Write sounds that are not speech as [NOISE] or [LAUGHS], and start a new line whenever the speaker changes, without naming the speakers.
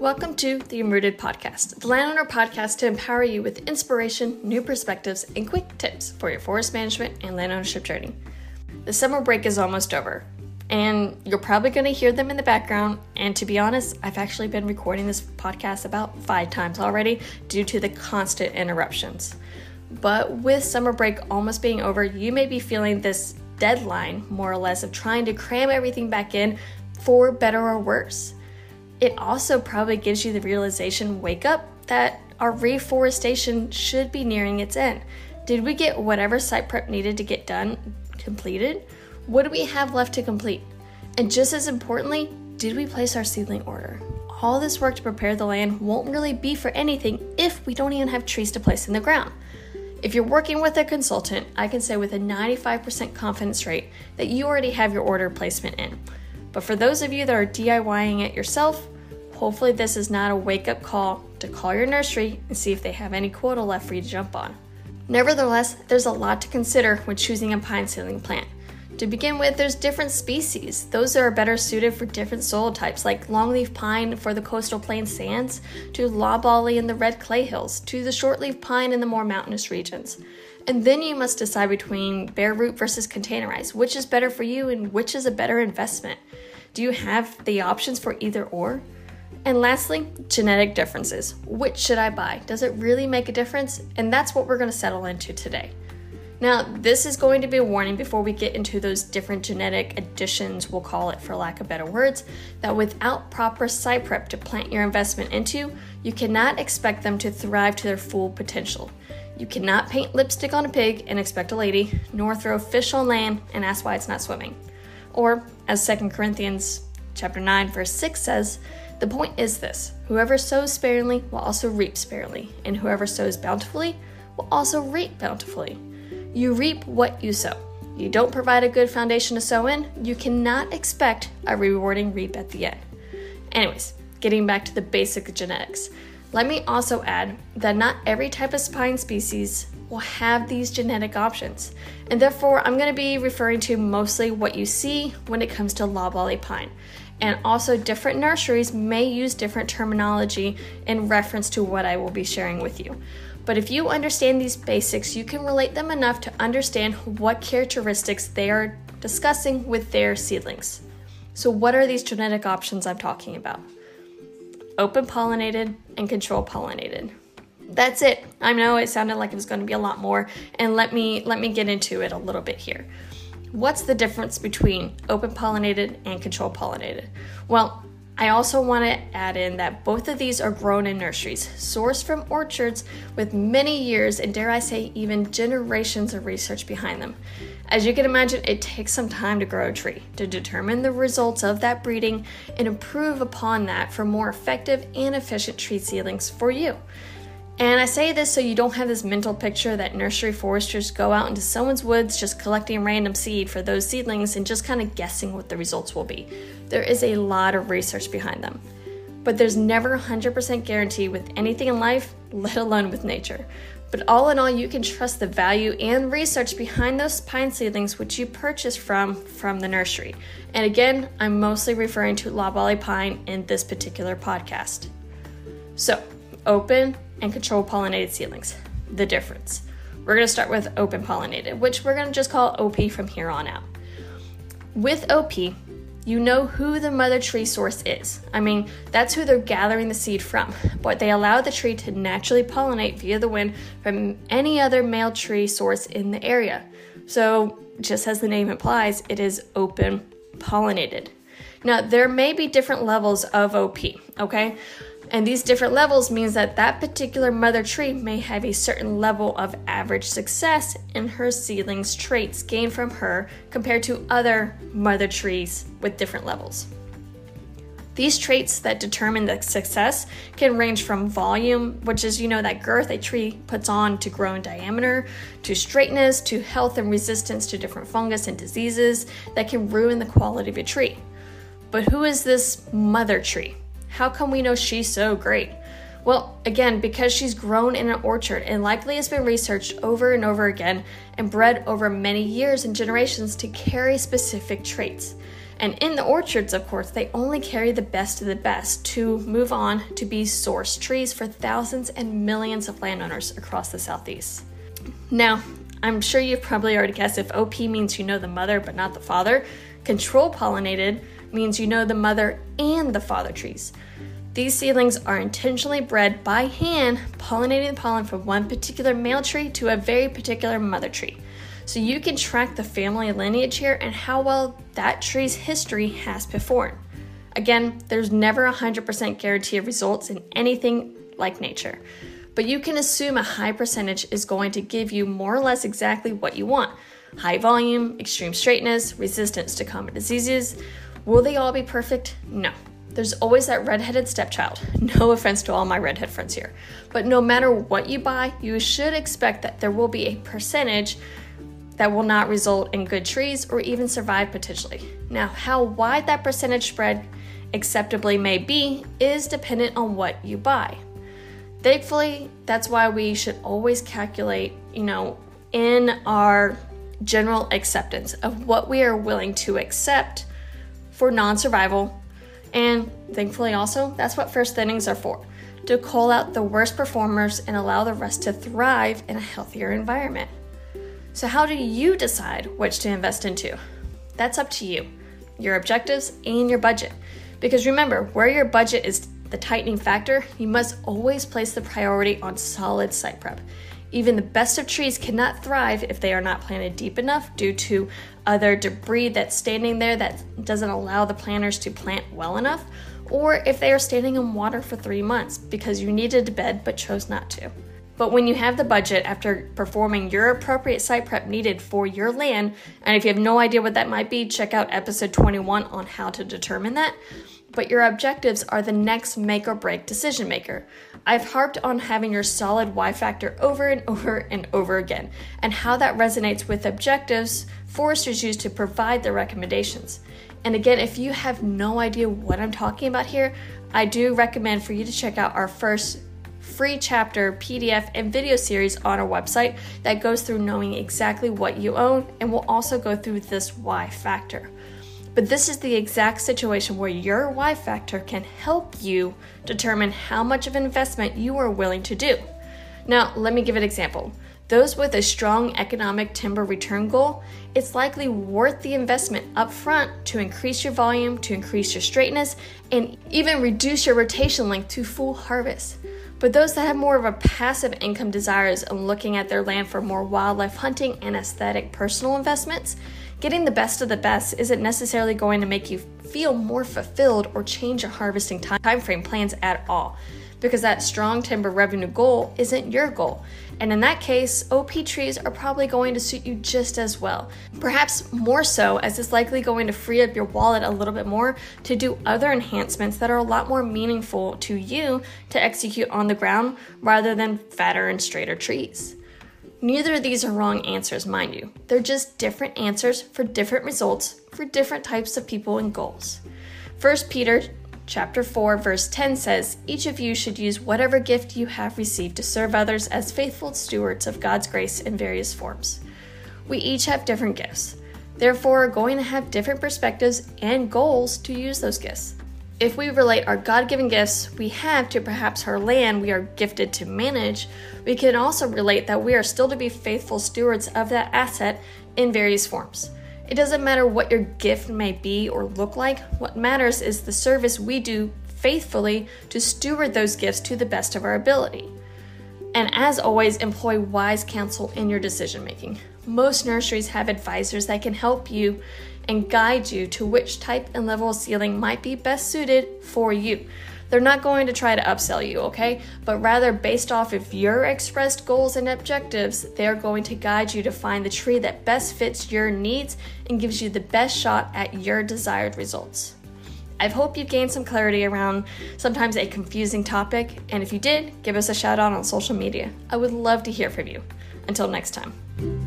Welcome to the Enrooted Podcast, the landowner podcast to empower you with inspiration, new perspectives, and quick tips for your forest management and land ownership journey. The summer break is almost over, and you're probably going to hear them in the background. And to be honest, I've actually been recording this podcast about five times already due to the constant interruptions. But with summer break almost being over, you may be feeling this deadline, more or less, of trying to cram everything back in for better or worse it also probably gives you the realization wake up that our reforestation should be nearing its end. Did we get whatever site prep needed to get done completed? What do we have left to complete? And just as importantly, did we place our seedling order? All this work to prepare the land won't really be for anything if we don't even have trees to place in the ground. If you're working with a consultant, I can say with a 95% confidence rate that you already have your order placement in. But for those of you that are DIYing it yourself, hopefully this is not a wake up call to call your nursery and see if they have any quota left for you to jump on. Nevertheless, there's a lot to consider when choosing a pine seedling plant. To begin with, there's different species. Those that are better suited for different soil types, like longleaf pine for the coastal plain sands, to loblolly in the red clay hills, to the shortleaf pine in the more mountainous regions. And then you must decide between bare root versus containerized, which is better for you and which is a better investment. Do you have the options for either or? And lastly, genetic differences. Which should I buy? Does it really make a difference? And that's what we're going to settle into today. Now, this is going to be a warning before we get into those different genetic additions, we'll call it for lack of better words, that without proper site prep to plant your investment into, you cannot expect them to thrive to their full potential. You cannot paint lipstick on a pig and expect a lady, nor throw fish on land and ask why it's not swimming. Or, as 2 Corinthians chapter 9 verse 6 says, the point is this whoever sows sparingly will also reap sparingly, and whoever sows bountifully will also reap bountifully. You reap what you sow. You don't provide a good foundation to sow in, you cannot expect a rewarding reap at the end. Anyways, getting back to the basic genetics. Let me also add that not every type of pine species will have these genetic options, and therefore I'm going to be referring to mostly what you see when it comes to loblolly pine. And also, different nurseries may use different terminology in reference to what I will be sharing with you. But if you understand these basics, you can relate them enough to understand what characteristics they are discussing with their seedlings. So, what are these genetic options I'm talking about? Open pollinated and control pollinated. That's it. I know it sounded like it was going to be a lot more, and let me let me get into it a little bit here. What's the difference between open pollinated and control pollinated? Well, I also want to add in that both of these are grown in nurseries, sourced from orchards with many years and, dare I say, even generations of research behind them. As you can imagine, it takes some time to grow a tree, to determine the results of that breeding, and improve upon that for more effective and efficient tree seedlings for you. And I say this so you don't have this mental picture that nursery foresters go out into someone's woods just collecting random seed for those seedlings and just kind of guessing what the results will be. There is a lot of research behind them. But there's never 100% guarantee with anything in life, let alone with nature. But all in all, you can trust the value and research behind those pine seedlings which you purchase from from the nursery. And again, I'm mostly referring to loblolly pine in this particular podcast. So, open and control pollinated seedlings. The difference. We're going to start with open pollinated, which we're going to just call OP from here on out. With OP, you know who the mother tree source is. I mean, that's who they're gathering the seed from, but they allow the tree to naturally pollinate via the wind from any other male tree source in the area. So, just as the name implies, it is open pollinated. Now, there may be different levels of OP, okay? And these different levels means that that particular mother tree may have a certain level of average success in her seedlings traits gained from her compared to other mother trees with different levels. These traits that determine the success can range from volume, which is, you know, that girth a tree puts on to grow in diameter, to straightness, to health and resistance to different fungus and diseases that can ruin the quality of a tree. But who is this mother tree? How come we know she's so great? Well, again, because she's grown in an orchard and likely has been researched over and over again and bred over many years and generations to carry specific traits. And in the orchards, of course, they only carry the best of the best to move on to be source trees for thousands and millions of landowners across the Southeast. Now, I'm sure you've probably already guessed if OP means you know the mother but not the father, control pollinated means you know the mother and the father trees. These seedlings are intentionally bred by hand, pollinating the pollen from one particular male tree to a very particular mother tree. So you can track the family lineage here and how well that tree's history has performed. Again, there's never a 100% guarantee of results in anything like nature, but you can assume a high percentage is going to give you more or less exactly what you want high volume, extreme straightness, resistance to common diseases. Will they all be perfect? No. There's always that redheaded stepchild. [LAUGHS] No offense to all my redhead friends here. But no matter what you buy, you should expect that there will be a percentage that will not result in good trees or even survive potentially. Now, how wide that percentage spread acceptably may be is dependent on what you buy. Thankfully, that's why we should always calculate, you know, in our general acceptance of what we are willing to accept for non survival and thankfully, also, that's what first thinnings are for to call out the worst performers and allow the rest to thrive in a healthier environment. So, how do you decide which to invest into? That's up to you, your objectives, and your budget. Because remember, where your budget is the tightening factor, you must always place the priority on solid site prep. Even the best of trees cannot thrive if they are not planted deep enough due to other debris that's standing there that doesn't allow the planters to plant well enough, or if they are standing in water for three months because you needed a bed but chose not to. But when you have the budget after performing your appropriate site prep needed for your land, and if you have no idea what that might be, check out episode 21 on how to determine that but your objectives are the next make or break decision maker. I've harped on having your solid Y factor over and [LAUGHS] over and over again, and how that resonates with objectives foresters use to provide their recommendations. And again, if you have no idea what I'm talking about here, I do recommend for you to check out our first free chapter, PDF, and video series on our website that goes through knowing exactly what you own and will also go through this Y factor. But this is the exact situation where your Y factor can help you determine how much of investment you are willing to do. Now, let me give an example. Those with a strong economic timber return goal, it's likely worth the investment up front to increase your volume, to increase your straightness, and even reduce your rotation length to full harvest. But those that have more of a passive income desires and looking at their land for more wildlife hunting and aesthetic personal investments, Getting the best of the best isn't necessarily going to make you feel more fulfilled or change your harvesting time frame plans at all because that strong timber revenue goal isn't your goal. And in that case, OP trees are probably going to suit you just as well. Perhaps more so, as it's likely going to free up your wallet a little bit more to do other enhancements that are a lot more meaningful to you to execute on the ground rather than fatter and straighter trees. Neither of these are wrong answers, mind you. They're just different answers for different results for different types of people and goals. 1 Peter chapter 4 verse 10 says, "Each of you should use whatever gift you have received to serve others as faithful stewards of God's grace in various forms." We each have different gifts. Therefore, are going to have different perspectives and goals to use those gifts. If we relate our God given gifts we have to perhaps our land we are gifted to manage, we can also relate that we are still to be faithful stewards of that asset in various forms. It doesn't matter what your gift may be or look like, what matters is the service we do faithfully to steward those gifts to the best of our ability. And as always, employ wise counsel in your decision making. Most nurseries have advisors that can help you and guide you to which type and level of seedling might be best suited for you. They're not going to try to upsell you, okay? But rather, based off of your expressed goals and objectives, they're going to guide you to find the tree that best fits your needs and gives you the best shot at your desired results. I hope you've gained some clarity around sometimes a confusing topic, and if you did, give us a shout out on social media. I would love to hear from you. Until next time.